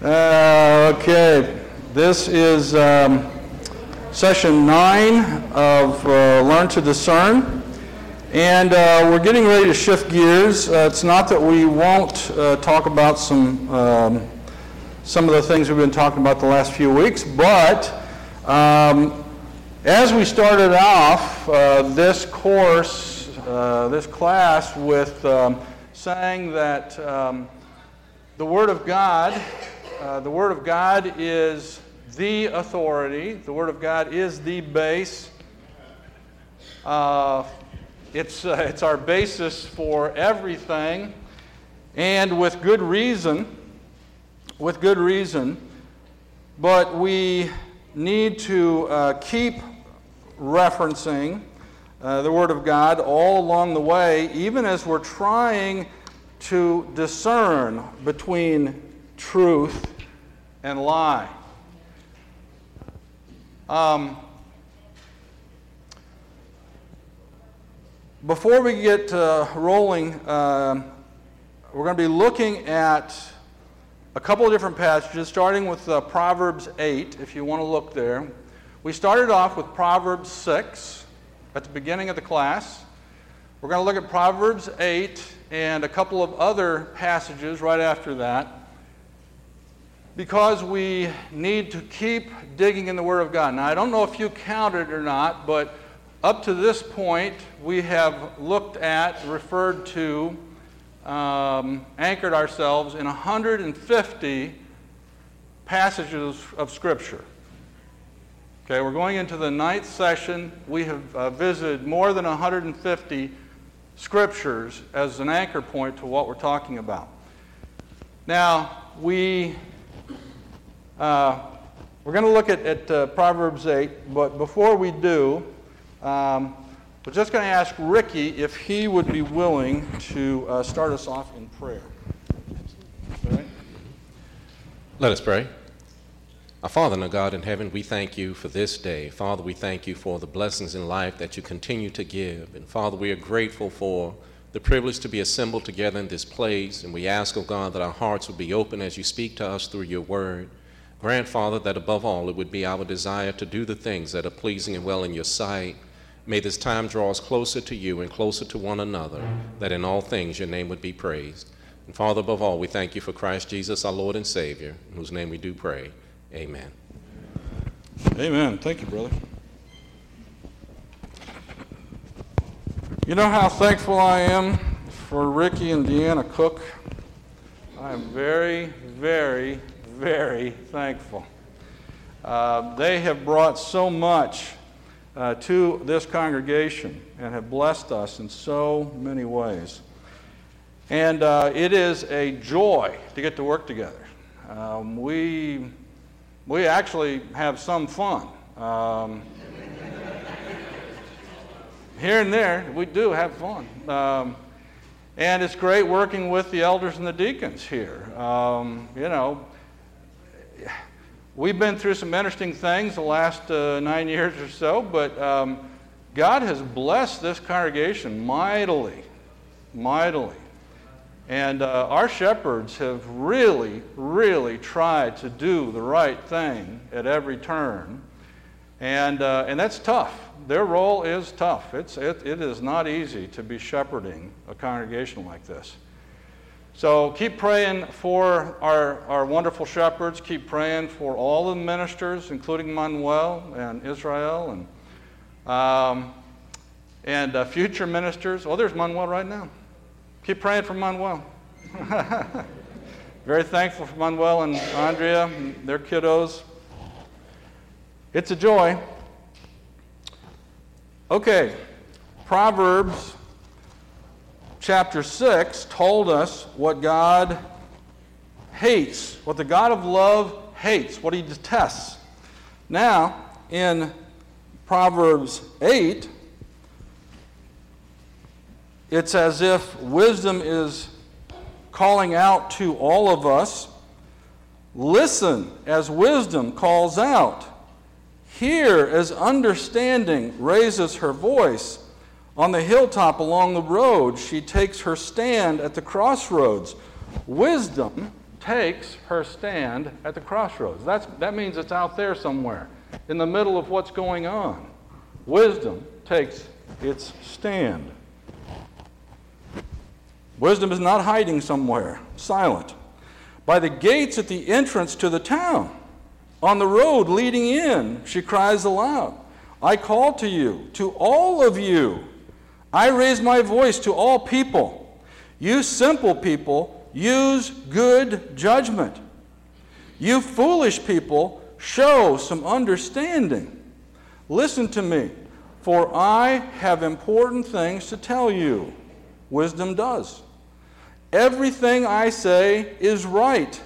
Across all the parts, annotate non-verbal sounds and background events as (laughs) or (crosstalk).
Uh, okay, this is um, session nine of uh, Learn to Discern. And uh, we're getting ready to shift gears. Uh, it's not that we won't uh, talk about some, um, some of the things we've been talking about the last few weeks, but um, as we started off uh, this course, this class, with um, saying that um, the Word of God uh, the Word of God is the authority, the Word of God is the base. Uh, it's, uh, it's our basis for everything, and with good reason. With good reason. But we need to uh, keep referencing uh, the Word of God all along the way, even as we're trying to discern between truth and lie. Um, before we get uh, rolling, uh, we're going to be looking at a couple of different passages, starting with uh, Proverbs 8, if you want to look there. We started off with Proverbs 6 at the beginning of the class. We're going to look at Proverbs 8 and a couple of other passages right after that because we need to keep digging in the Word of God. Now, I don't know if you counted or not, but up to this point, we have looked at, referred to, um, anchored ourselves in 150 passages of Scripture. Okay, we're going into the ninth session. We have uh, visited more than 150 scriptures as an anchor point to what we're talking about. Now, we uh, we're going to look at, at uh, Proverbs 8, but before we do, um, we're just going to ask Ricky if he would be willing to uh, start us off in prayer. Let us pray. Our Father and our God in heaven, we thank you for this day. Father, we thank you for the blessings in life that you continue to give. And Father, we are grateful for the privilege to be assembled together in this place. And we ask, oh God, that our hearts will be open as you speak to us through your word. Grant, Father, that above all it would be our desire to do the things that are pleasing and well in your sight. May this time draw us closer to you and closer to one another, that in all things your name would be praised. And Father, above all, we thank you for Christ Jesus, our Lord and Savior, in whose name we do pray. Amen. Amen. Thank you, brother. You know how thankful I am for Ricky and Deanna Cook? I am very, very, very thankful. Uh, they have brought so much uh, to this congregation and have blessed us in so many ways. And uh, it is a joy to get to work together. Um, we, we actually have some fun. Um, here and there, we do have fun. Um, and it's great working with the elders and the deacons here. Um, you know, we've been through some interesting things the last uh, nine years or so, but um, God has blessed this congregation mightily, mightily. And uh, our shepherds have really, really tried to do the right thing at every turn. And, uh, and that's tough. Their role is tough. It's, it, it is not easy to be shepherding a congregation like this. So keep praying for our, our wonderful shepherds. Keep praying for all the ministers, including Manuel and Israel and, um, and uh, future ministers. Oh, there's Manuel right now. Keep praying for Manuel. (laughs) Very thankful for Manuel and Andrea and their kiddos. It's a joy. Okay, Proverbs chapter 6 told us what God hates, what the God of love hates, what he detests. Now, in Proverbs 8, it's as if wisdom is calling out to all of us. Listen as wisdom calls out. Hear as understanding raises her voice. On the hilltop along the road, she takes her stand at the crossroads. Wisdom takes her stand at the crossroads. That's, that means it's out there somewhere, in the middle of what's going on. Wisdom takes its stand. Wisdom is not hiding somewhere, silent. By the gates at the entrance to the town, on the road leading in, she cries aloud I call to you, to all of you. I raise my voice to all people. You simple people, use good judgment. You foolish people, show some understanding. Listen to me, for I have important things to tell you. Wisdom does. Everything I say is right.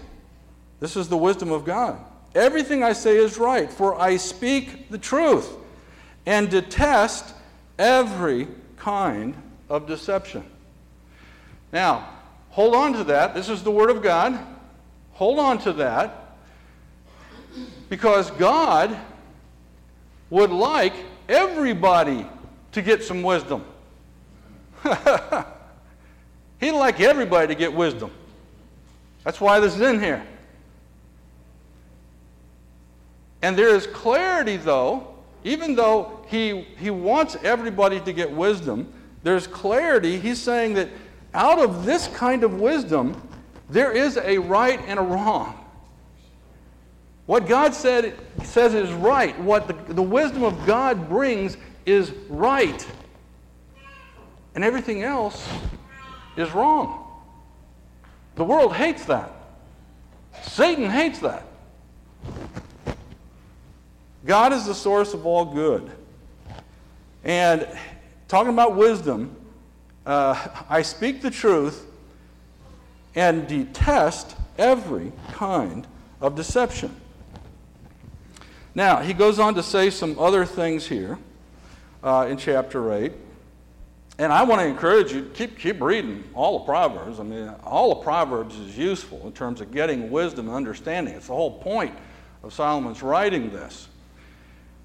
This is the wisdom of God. Everything I say is right, for I speak the truth and detest every kind of deception. Now, hold on to that. This is the Word of God. Hold on to that because God would like everybody to get some wisdom. (laughs) He'd like everybody to get wisdom. That's why this is in here. And there is clarity, though, even though he, he wants everybody to get wisdom, there's clarity. He's saying that out of this kind of wisdom, there is a right and a wrong. What God said, says is right. What the, the wisdom of God brings is right. And everything else is wrong. The world hates that. Satan hates that. God is the source of all good. And talking about wisdom, uh, (laughs) I speak the truth and detest every kind of deception. Now, he goes on to say some other things here uh, in chapter 8. And I want to encourage you, keep, keep reading all the Proverbs. I mean, all the Proverbs is useful in terms of getting wisdom and understanding. It's the whole point of Solomon's writing this.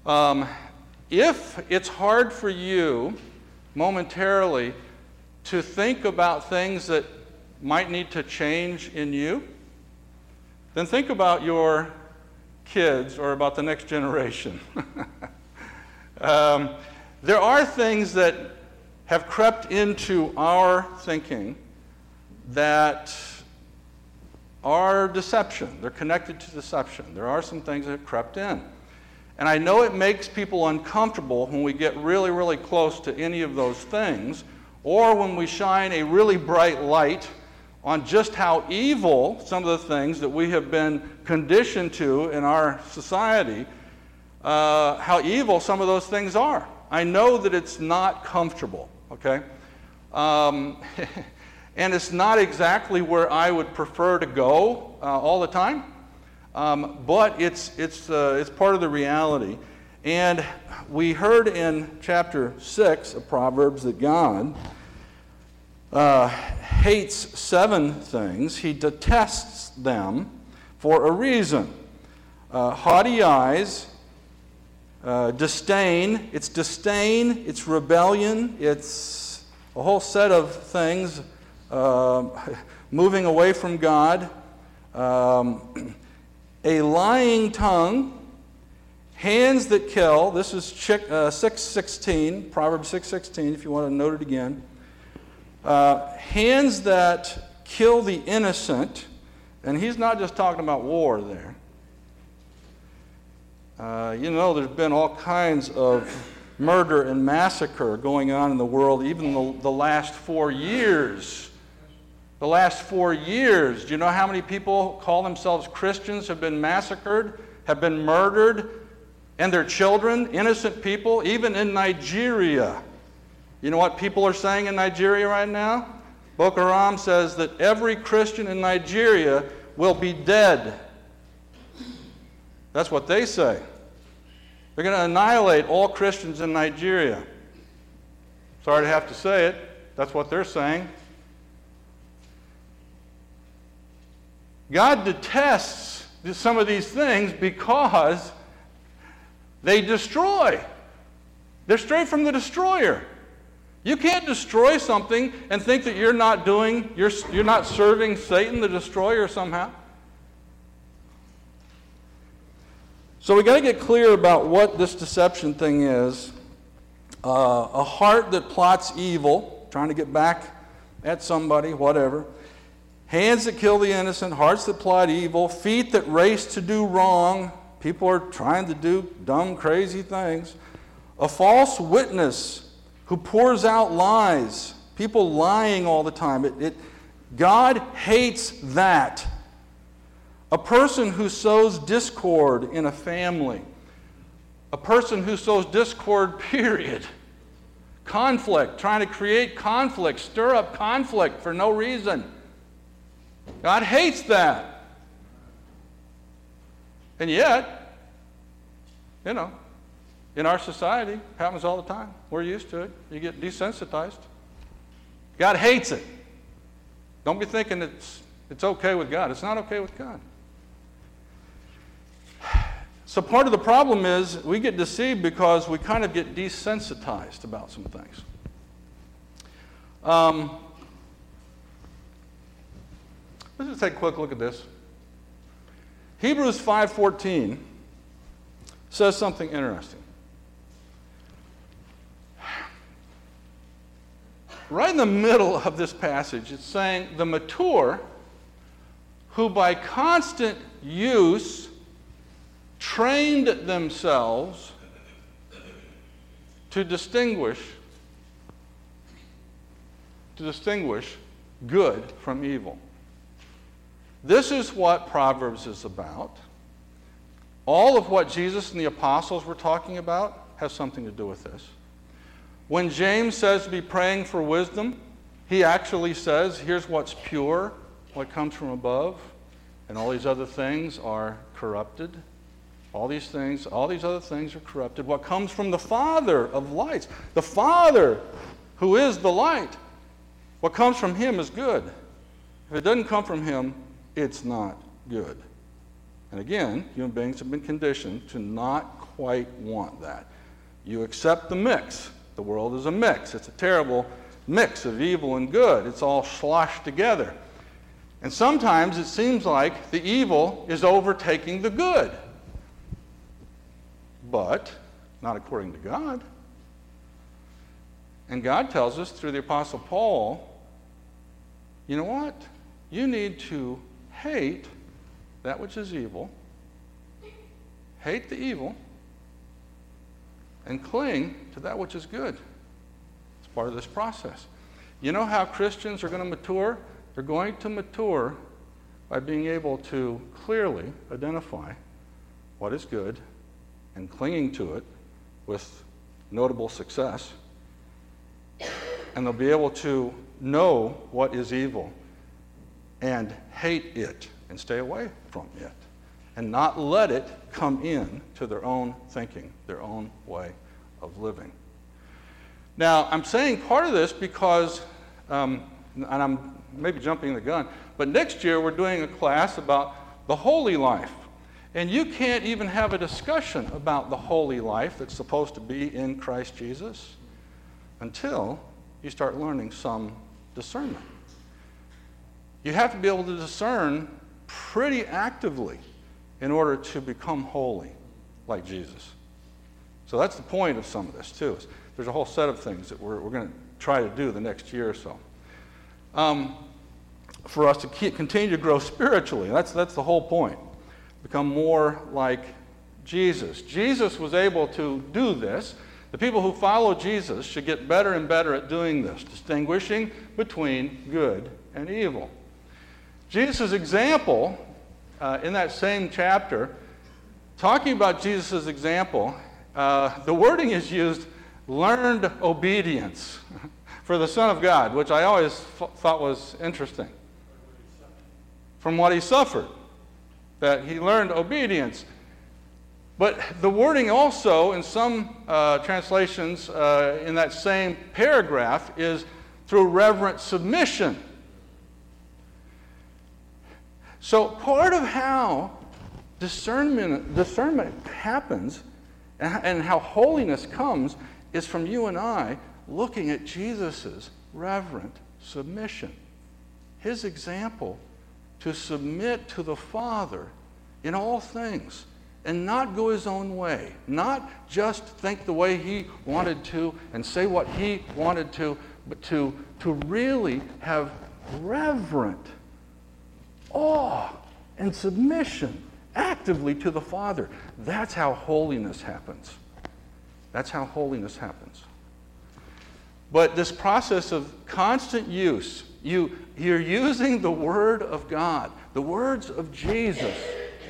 Um, if it's hard for you momentarily to think about things that might need to change in you, then think about your kids or about the next generation. (laughs) um, there are things that have crept into our thinking that are deception. They're connected to deception. There are some things that have crept in. And I know it makes people uncomfortable when we get really, really close to any of those things, or when we shine a really bright light on just how evil some of the things that we have been conditioned to in our society, uh, how evil some of those things are. I know that it's not comfortable okay? Um, (laughs) and it's not exactly where I would prefer to go uh, all the time, um, but it's, it's, uh, it's part of the reality. And we heard in chapter 6 of Proverbs that God uh, hates seven things, He detests them for a reason. Uh, haughty eyes, uh, disdain, it's disdain, it's rebellion, it's a whole set of things uh, (laughs) moving away from God, um, (clears throat) a lying tongue, hands that kill. This is uh, 616, Proverbs 616, if you want to note it again. Uh, hands that kill the innocent, and he's not just talking about war there. Uh, you know, there's been all kinds of murder and massacre going on in the world, even the, the last four years. The last four years. Do you know how many people call themselves Christians have been massacred, have been murdered, and their children, innocent people, even in Nigeria? You know what people are saying in Nigeria right now? Boko Haram says that every Christian in Nigeria will be dead that's what they say. They're going to annihilate all Christians in Nigeria. Sorry to have to say it. That's what they're saying. God detests some of these things because they destroy. They're straight from the destroyer. You can't destroy something and think that you're not doing, you're, you're not serving Satan, the destroyer, somehow. So we got to get clear about what this deception thing is. Uh, a heart that plots evil, trying to get back at somebody, whatever. Hands that kill the innocent, hearts that plot evil, feet that race to do wrong. People are trying to do dumb, crazy things. A false witness who pours out lies, people lying all the time. It, it, God hates that. A person who sows discord in a family, a person who sows discord, (laughs) period. Conflict, trying to create conflict, stir up conflict for no reason. God hates that. And yet, you know, in our society, happens all the time. We're used to it. You get desensitized. God hates it. Don't be thinking it's, it's okay with God. It's not okay with God. So, part of the problem is we get deceived because we kind of get desensitized about some things. Um, let's just take a quick look at this. Hebrews 5:14 says something interesting. Right in the middle of this passage, it's saying, The mature, who by constant use trained themselves to distinguish to distinguish good from evil. This is what Proverbs is about. All of what Jesus and the apostles were talking about has something to do with this. When James says to be praying for wisdom, he actually says, here's what's pure, what comes from above, and all these other things are corrupted. All these things, all these other things are corrupted. What comes from the Father of lights, the Father who is the light, what comes from Him is good. If it doesn't come from Him, it's not good. And again, human beings have been conditioned to not quite want that. You accept the mix. The world is a mix, it's a terrible mix of evil and good. It's all sloshed together. And sometimes it seems like the evil is overtaking the good but not according to God. And God tells us through the Apostle Paul, you know what? You need to hate that which is evil, hate the evil, and cling to that which is good. It's part of this process. You know how Christians are going to mature? They're going to mature by being able to clearly identify what is good and clinging to it with notable success. And they'll be able to know what is evil and hate it and stay away from it and not let it come in to their own thinking, their own way of living. Now, I'm saying part of this because, um, and I'm maybe jumping the gun, but next year we're doing a class about the holy life. And you can't even have a discussion about the holy life that's supposed to be in Christ Jesus until you start learning some discernment. You have to be able to discern pretty actively in order to become holy like Jesus. So that's the point of some of this, too. there's a whole set of things that we're, we're going to try to do the next year or so. Um, for us to keep, continue to grow spiritually. That's, that's the whole point become more like Jesus. Jesus was able to do this. The people who follow Jesus should get better and better at doing this, distinguishing between good and evil. Jesus' example uh, in that same chapter, talking about Jesus' example, uh, the wording is used learned obedience (laughs) for the Son of God, which I always f- thought was interesting. From what he suffered that he learned obedience. But the wording also, in some uh, translations uh, in that same paragraph, is through reverent submission. So, part of how discernment, discernment happens and, how holiness comes is from you and I looking at Jesus' reverent submission, his example to submit to the Father in all things and not go his own way, not just think the way he wanted to and say what he wanted to, but to, to really have reverent awe and submission actively to the Father. That's how holiness happens. That's how holiness happens. But this process of constant use, you, you're using the Word of God, the words of Jesus,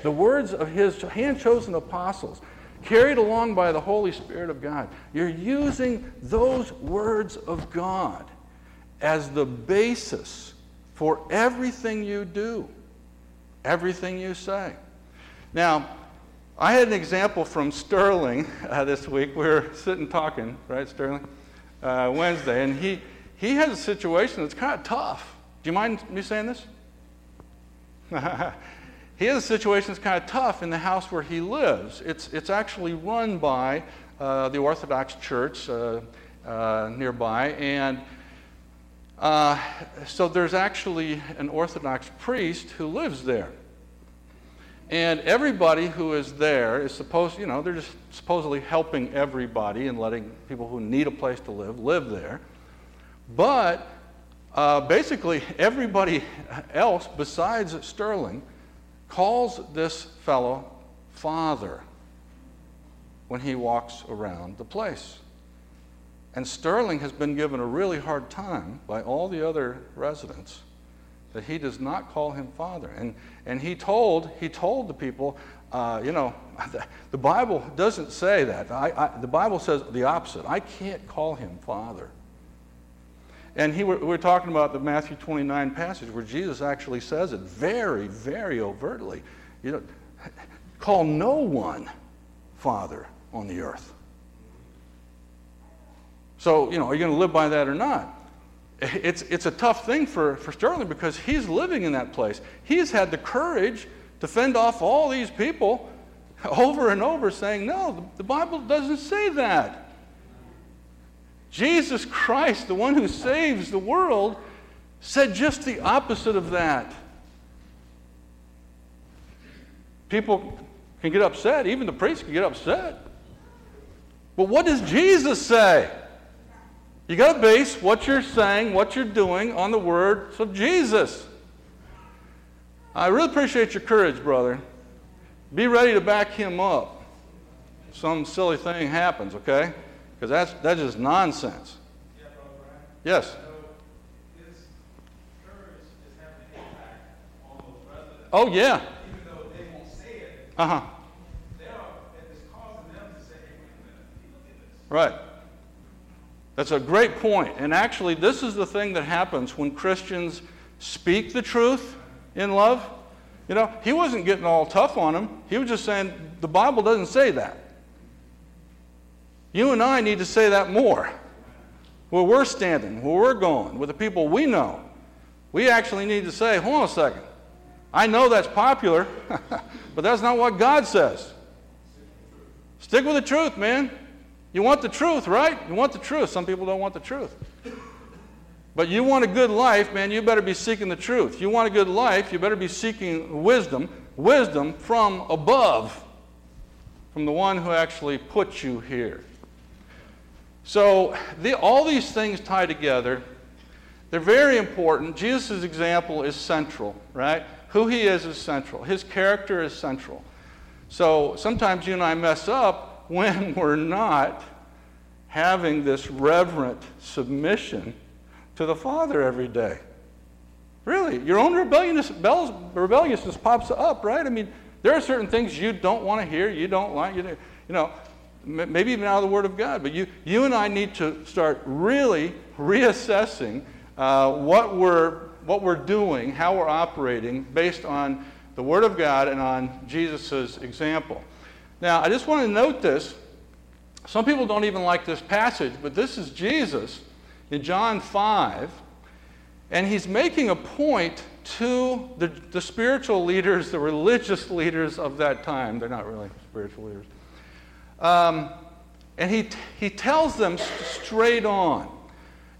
the words of His hand chosen apostles, carried along by the Holy Spirit of God. You're using those words of God as the basis for everything you do, everything you say. Now, I had an example from Sterling (laughs) uh, this week. We were sitting talking, right, Sterling, uh, Wednesday, and he, he has a situation that's kind of tough. Do you mind me saying this? (laughs) he has a situation that's kind of tough in the house where he lives. It's, it's actually run by uh, the Orthodox Church uh, uh, nearby, and uh, so there's actually an Orthodox priest who lives there. And everybody who is there is supposed, you know, they're just supposedly helping everybody and letting people who need a place to live live there. But uh, basically, everybody else besides Sterling calls this fellow father when he walks around the place. And Sterling has been given a really hard time by all the other residents that he does not call him father. And, and he, told, he told the people, uh, you know, (laughs) the Bible doesn't say that. I, I, the Bible says the opposite. I can't call him father. And he, we're, we're talking about the Matthew 29 passage where Jesus actually says it very, very overtly. You know, call no one father on the earth. So, you know, are you going to live by that or not? It's, it's a tough thing for, for Sterling because he's living in that place. He's had the courage to fend off all these people (laughs) over and over saying, no, the, Bible doesn't say that. Jesus Christ, the one who saves the world, said just the opposite of that. People can get upset, even the priests can get upset. But what does Jesus say? You got to base what you're saying, what you're doing on the words of Jesus. I really appreciate your courage, brother. Be ready to back him up. If Some silly thing happens, okay? Because that's, that's just nonsense. Yes. oh, yeah. Even though they won't say it, uh huh. It's causing them to say, hey, wait a minute, look at this. Right. That's a great point. And actually, this is the thing that happens when Christians speak the truth in love. You know, he wasn't getting all tough on them. He was just saying, the Bible doesn't say that. You and I need to say that more. Where we're standing, where we're going, with the people we know. We actually need to say, hold on a second. I know that's popular, (laughs) but that's not what God says. Stick with the truth, man. You want the truth, right? You want the truth. Some people don't want the truth. But you want a good life, man, you better be seeking the truth. You want a good life, you better be seeking wisdom, wisdom from above, from the one who actually put you here. So, the, all these things tie together. They're very important. Jesus' example is central, right? Who he is is central. His character is central. So, sometimes you and I mess up when we're not having this reverent submission to the Father every day. Really, your own rebelliousness, rebelliousness pops up, right? I mean, there are certain things you don't want to hear, you don't like, you know, maybe even out of the Word of God. But you, you and I need to start really reassessing uh, what, we're, what we're doing, how we're operating, based on the Word of God and on Jesus' example. Now, I just want to note this. Some people don't even like this passage, but this is Jesus in John 5, and he's making a point to the, the spiritual leaders, the religious leaders of that time. They're not really spiritual leaders. Um, And he, he tells them straight on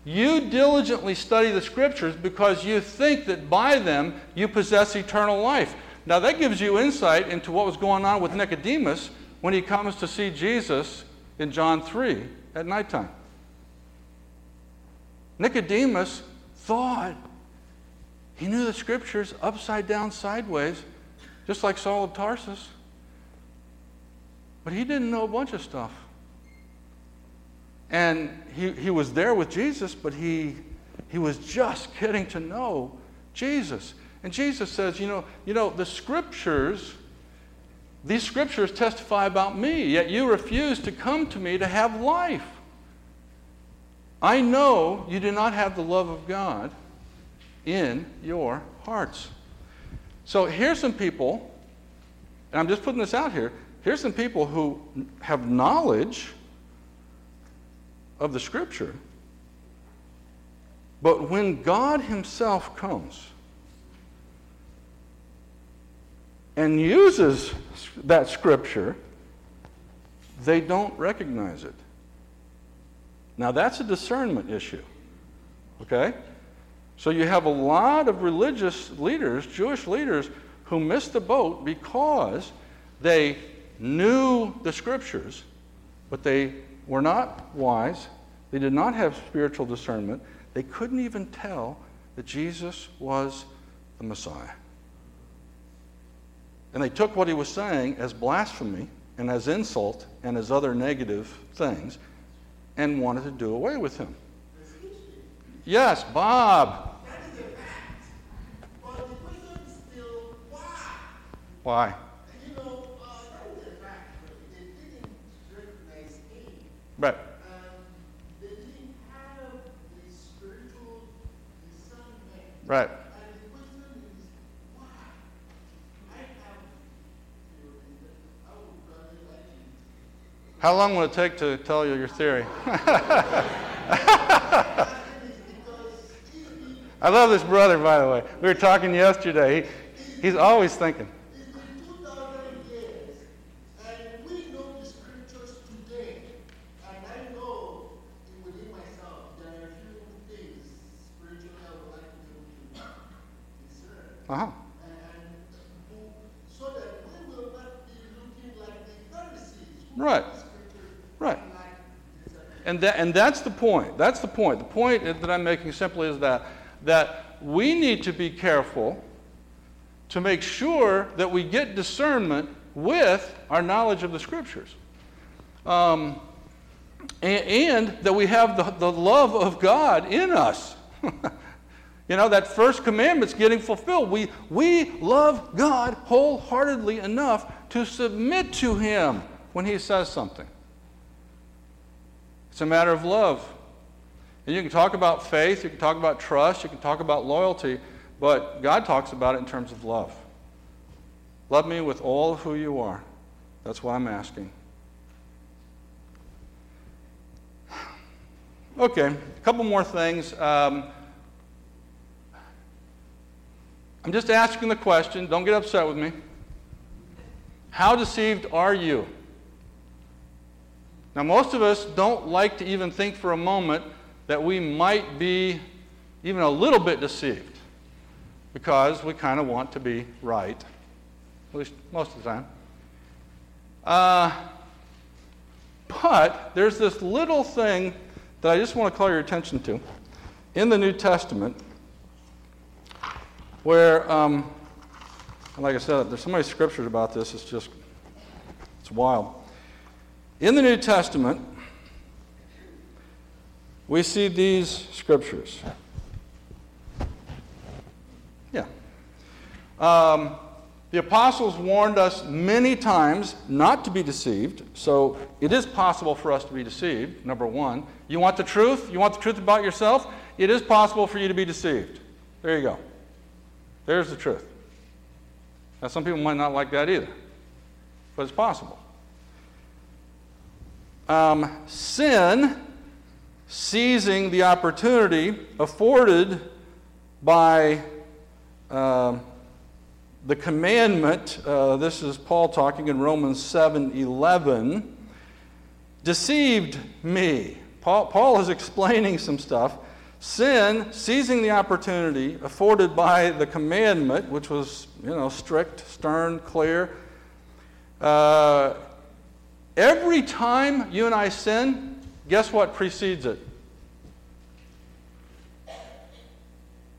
You diligently study the scriptures because you think that by them you possess eternal life. Now, that gives you insight into what was going on with Nicodemus when he comes to see Jesus in John 3 at nighttime. Nicodemus thought he knew the scriptures upside down, sideways, just like Saul of Tarsus. But he didn't know a bunch of stuff. And he, he was there with Jesus, but he, he was just getting to know Jesus. And Jesus says, you know, you know, the scriptures, these scriptures testify about me, yet you refuse to come to me to have life. I know you do not have the love of God in your hearts. So here's some people, and I'm just putting this out here. Here's some people who have knowledge of the scripture, but when God Himself comes and uses that scripture, they don't recognize it. Now, that's a discernment issue. Okay? So you have a lot of religious leaders, Jewish leaders, who missed the boat because they knew the scriptures, but they were not wise. They did not have spiritual discernment. They couldn't even tell that Jesus was the Messiah. And they took what he was saying as blasphemy and as insult and as other negative things and wanted to do away with him. Yes, Bob. Why? Why? Right. Right. How long will it take to tell you your theory? (laughs) I love this brother, by the way. We were talking yesterday. He, he's always thinking. Uh-huh. Right. Right. And, that, and that's the point. That's the point. The point that I'm making simply is that, that we need to be careful to make sure that we get discernment with our knowledge of the Scriptures. Um, and, and, that we have the, the love of God in us. (laughs) You know, that first commandment's getting fulfilled. We, we love God wholeheartedly enough to submit to Him when He says something. It's a matter of love. And you can talk about faith, you can talk about trust, you can talk about loyalty, but God talks about it in terms of love. Love me with all who you are. That's why I'm asking. Okay, a couple more things. Um, I'm just asking the question, don't get upset with me. How deceived are you? Now, most of us don't like to even think for a moment that we might be even a little bit deceived because we kind of want to be right, at least most of the time. Uh, but there's this little thing that I just want to call your attention to in the New Testament where, um, like I said, there's so many scriptures about this, it's just, it's wild. In the New Testament, we see these scriptures. Yeah. Um, the apostles warned us many times not to be deceived, so it is possible for us to be deceived, number one. You want the truth? You want the truth about yourself? It is possible for you to be deceived. There you go. There's the truth. Now, some people might not like that either, but it's possible. Um, sin, seizing the opportunity afforded by uh, the commandment, uh, this is Paul talking in Romans 7 11. deceived me. Paul, Paul is (laughs) explaining some stuff. Sin, seizing the opportunity afforded by the commandment, which was, you know, strict, stern, clear. Uh, every time you and I sin, guess what precedes it?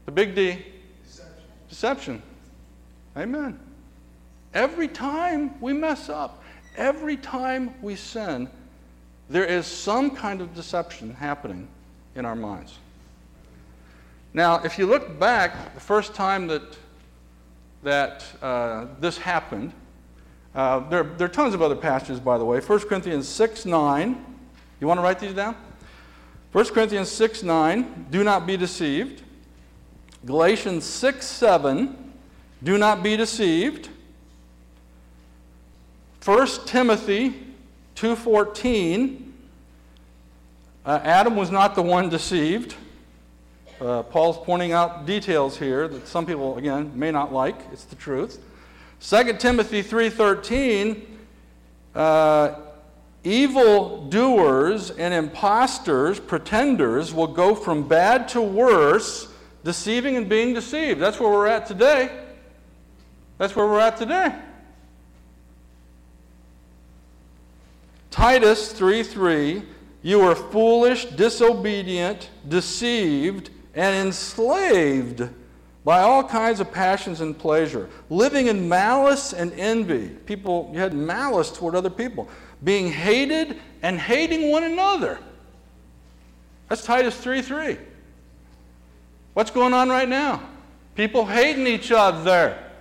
The big D. Deception. Deception. Amen. Every time we mess up, every time we sin, there is some kind of deception happening in our minds. Now, if you look back, the first time that, that uh, this happened, uh, there, there are tons of other passages, by the way. 1 Corinthians 6 9. You want to write these down? 1 Corinthians 6 9. Do not be deceived. Galatians 6 7. Do not be deceived. 1 Timothy 2.14, uh, Adam was not the one deceived. Uh, Paul's pointing out details here that some people, again, may not like. It's the truth. 2 Timothy 3.13, uh, evil doers and impostors, pretenders, will go from bad to worse, deceiving and being deceived. That's where we're at today. That's where we're at today. Titus 3 3, you are foolish, disobedient, deceived, and enslaved by all kinds of passions and pleasure, living in malice and envy. People, you had malice toward other people, being hated and hating one another. That's Titus 3 3. What's going on right now? People hating each other. There.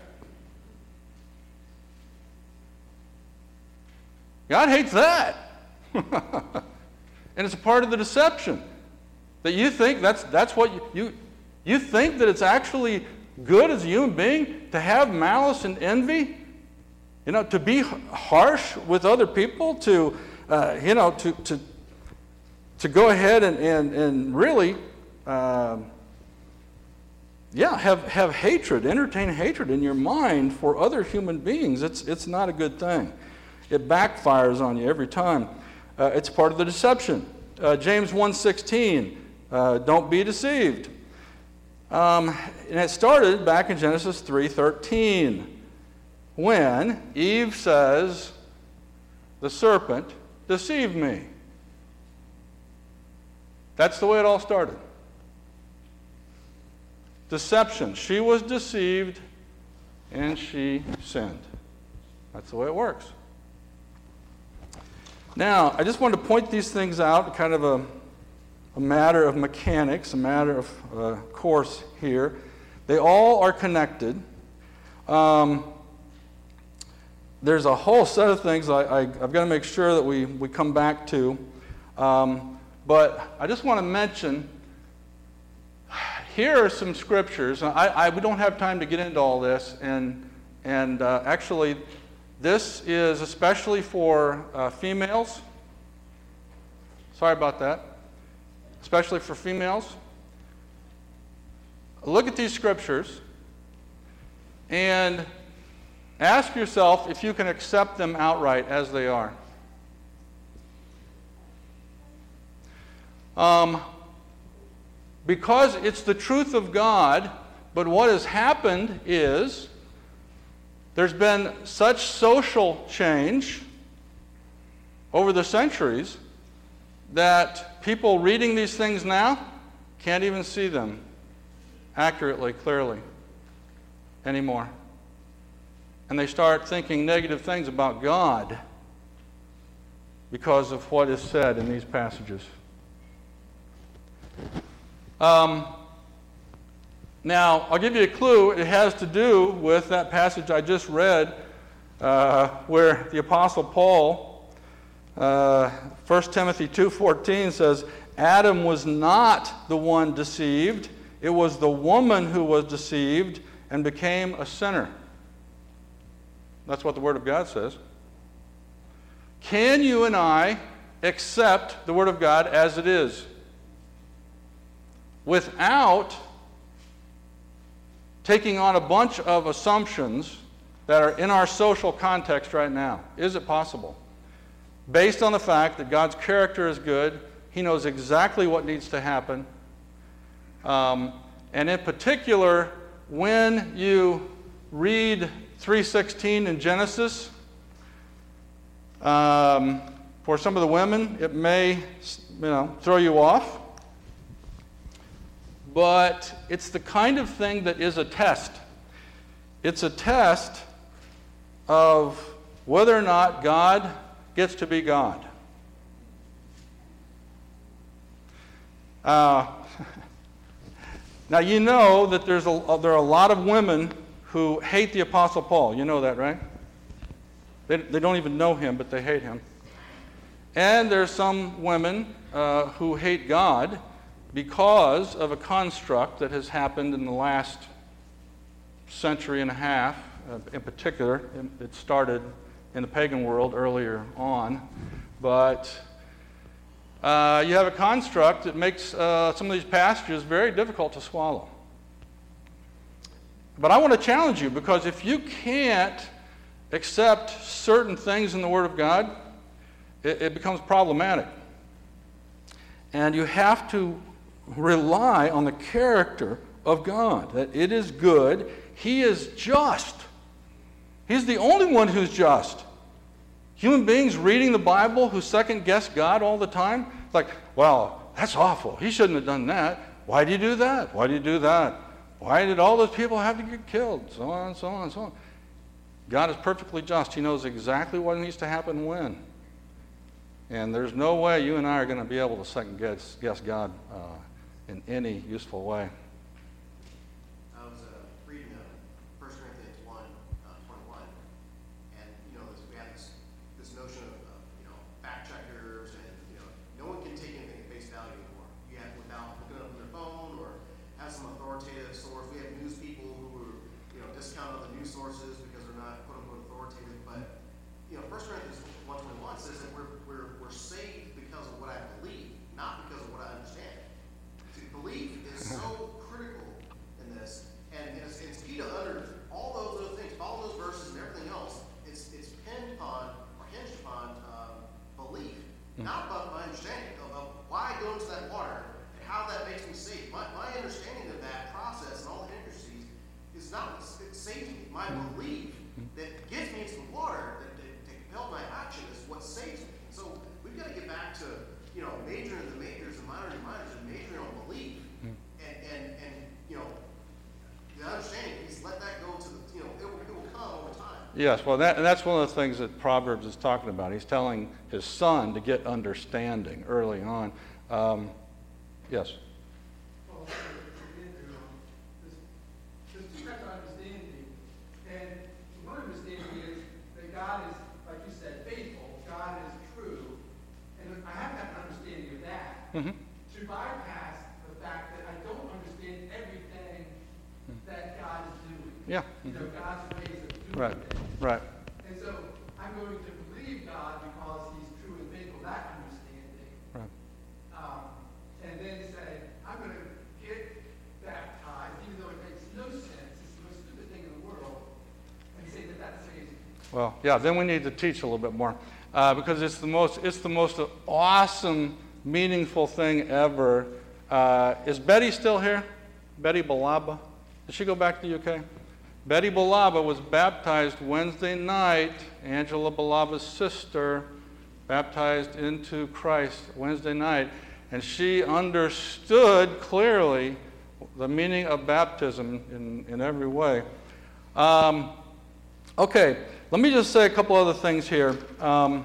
God hates that. (laughs) and it's a part of the deception. That you think that's, that's what you, you, you think that it's actually good as a human being to have malice and envy? You know, to be harsh with other people, to, uh, you know, to, to, to go ahead and, and, and really, uh, yeah, have, have hatred, entertain hatred in your mind for other human beings. It's, it's not a good thing. It backfires on you every time. Uh, it's part of the deception. Uh, James 1.16, uh, don't be deceived. Um, and it started back in Genesis 3.13 when Eve says, the serpent deceived me. That's the way it all started. Deception. She was deceived and she sinned. That's the way it works. Now, I just wanted to point these things out, kind of a, a matter of mechanics, a matter of uh, course here. They all are connected. Um, there's a whole set of things I, have got to make sure that we, we come back to. Um, but I just want to mention here are some scriptures. I, I, we don't have time to get into all this, and, and uh, actually, this is especially for uh, females. Sorry about that. Especially for females. Look at these scriptures and ask yourself if you can accept them outright as they are. Um, because it's the truth of God, but what has happened is there's been such social change over the centuries that people reading these things now can't even see them accurately, clearly anymore. And they start thinking negative things about God because of what is said in these passages. Um, now, I'll give you a clue. It has to do with that passage I just read uh, where the Apostle Paul, uh, 1 Timothy 2.14 says, Adam was not the one deceived. It was the woman who was deceived and became a sinner. That's what the Word of God says. Can you and I accept the Word of God as it is? Without taking on a bunch of assumptions that are in our social context right now. Is it possible? Based on the fact that God's character is good. He knows exactly what needs to happen. Um, and in particular, when you read 316 in Genesis, um, for some of the women, it may you know, throw you off. But it's the kind of thing that is a test. It's a test of whether or not God gets to be God. Uh, (laughs) now, you know that there's a, there are a lot of women who hate the Apostle Paul. You know that, right? They, they don't even know him, but they hate him. And there's some women uh, who hate God because of a construct that has happened in the last century and a half, uh, in particular. It started in the pagan world earlier on. But uh, you have a construct that makes uh, some of these passages very difficult to swallow. But I want to challenge you because if you can't accept certain things in the Word of God, it, it becomes problematic. And you have to rely on the character of God, that it is good, He is just. He's the only one who's just. Human beings reading the Bible who second guess God all the time, like, well, that's awful. He shouldn't have done that. Why did you do that? Why did you do that? Why did all those people have to get killed? So on and so on and so on. God is perfectly just. He knows exactly what needs to happen when. And there's no way you and I are going to be able to second guess, guess God uh, in any useful way. Yes, well, that, gives me some water, that compels my action, is what saves me. So we've got to get back to, you know, majoring the majors and minoring the minors and majoring on belief. And, and, and, you know, the understanding is let that go to the, you know, it will it will come over time. Yes, well, and that's one of the things that Proverbs is talking about. He's telling his son to get understanding early on. Um, yes? Mm-hmm. To bypass the fact that I don't understand everything that God is doing. Yeah. You know, God's ways of doing right. things. Right. And so I'm going to believe God because He's true and faithful, that understanding. Right. Um, and then say, I'm going to get baptized, even though it makes no sense. It's the most stupid thing in the world. And say that that's amazing. Well, yeah, then we need to teach a little bit more. Uh, because it's the most, it's the most awesome, meaningful thing ever. Uh, is Betty still here? Betty Balaba? Did she go back to the UK? Betty Balaba was baptized Wednesday night, Angela Balaba's sister, baptized into Christ Wednesday night, and she understood clearly the meaning of baptism in, in every way. Um, okay, let me just say a couple other things here. Um,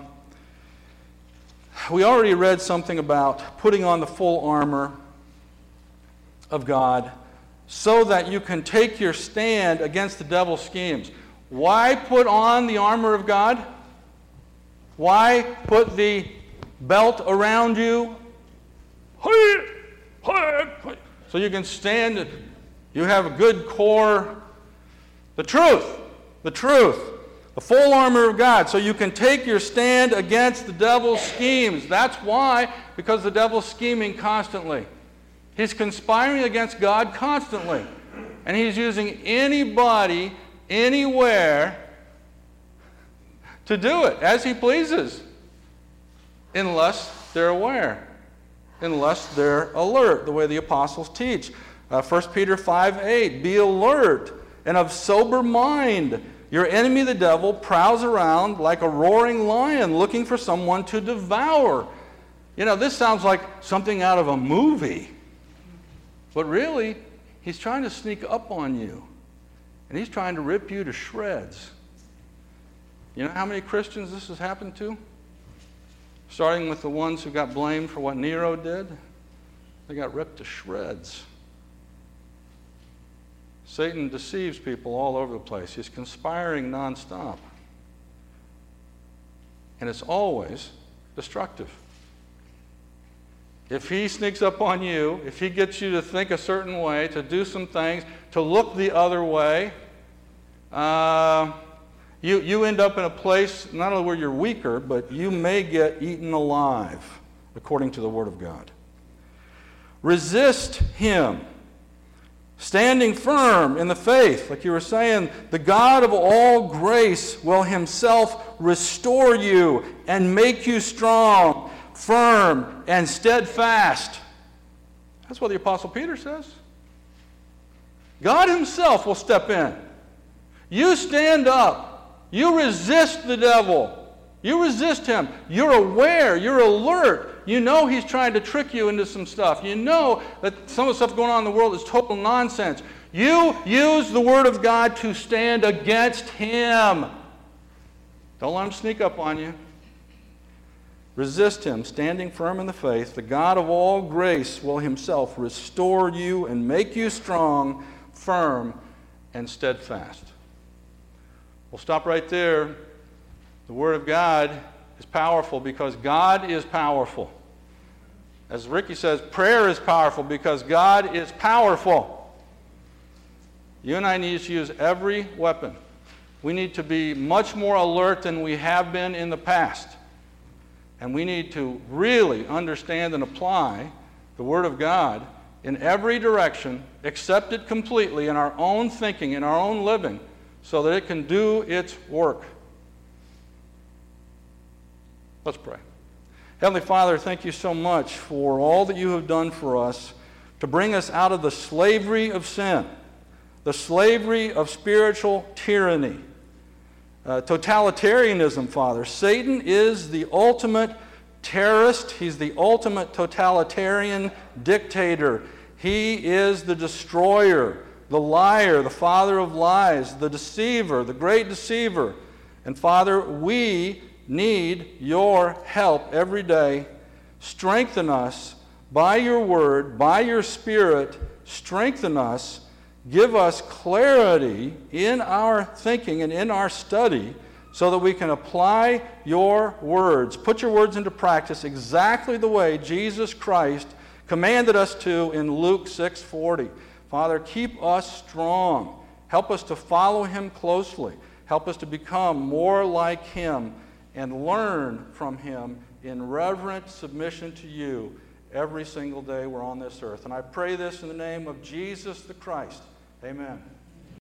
we already read something about putting on the full armor of God so that you can take your stand against the devil's schemes. Why put on the armor of God? Why put the belt around you? So you can stand, you have a good core. The truth, the truth, the full armor of God, so you can take your stand against the devil's schemes. That's why, because the devil's scheming constantly. He's conspiring against God constantly. And he's using anybody, anywhere, to do it as he pleases. unless they're aware, unless they're alert, the way the apostles teach. Uh, 1 Peter 5 8, be alert and of sober mind. Your enemy, the devil, prowls around like a roaring lion looking for someone to devour. You know, this sounds like something out of a movie. But really, he's trying to sneak up on you. And he's trying to rip you to shreds. You know how many Christians this has happened to? Starting with the ones who got blamed for what Nero did, they got ripped to shreds. Satan deceives people all over the place. He's conspiring nonstop. And it's always destructive. If he sneaks up on you, if he gets you to think a certain way, to do some things, to look the other way, uh, you, you end up in a place not only where you're weaker, but you may get eaten alive, according to the Word of God. Resist him, standing firm in the faith. Like you were saying, the God of all grace will himself restore you and make you strong firm, and steadfast. That's what the Apostle Peter says. God Himself will step in. You stand up. You resist the devil. You resist him. You're aware. You're alert. You know he's trying to trick you into some stuff. You know that some of the stuff going on in the world is total nonsense. You use the Word of God to stand against him. Don't let him sneak up on you. Resist him, standing firm in the faith. The God of all grace will himself restore you and make you strong, firm, and steadfast. We'll stop right there. The Word of God is powerful because God is powerful. As Ricky says, prayer is powerful because God is powerful. You and I need to use every weapon. We need to be much more alert than we have been in the past. And we need to really understand and apply the Word of God in every direction, accept it completely in our own thinking, in our own living, so that it can do its work. Let's pray. Heavenly Father, thank you so much for all that you have done for us to bring us out of the slavery of sin, the slavery of spiritual tyranny uh, totalitarianism, Father. Satan is the ultimate terrorist, he's the ultimate totalitarian dictator. He is the destroyer, the liar, the father of lies, the deceiver, the great deceiver. And Father, we need your help every day. Strengthen us by your word, by your spirit. Strengthen us give us clarity in our thinking and in our study so that we can apply your words, put your words into practice exactly the way Jesus Christ commanded us to in Luke 6:40. Father, keep us strong. Help us to follow him closely. Help us to become more like him and learn from him in reverent submission to you every single day we're on this earth. And I pray this in the name of Jesus the Christ. Amen.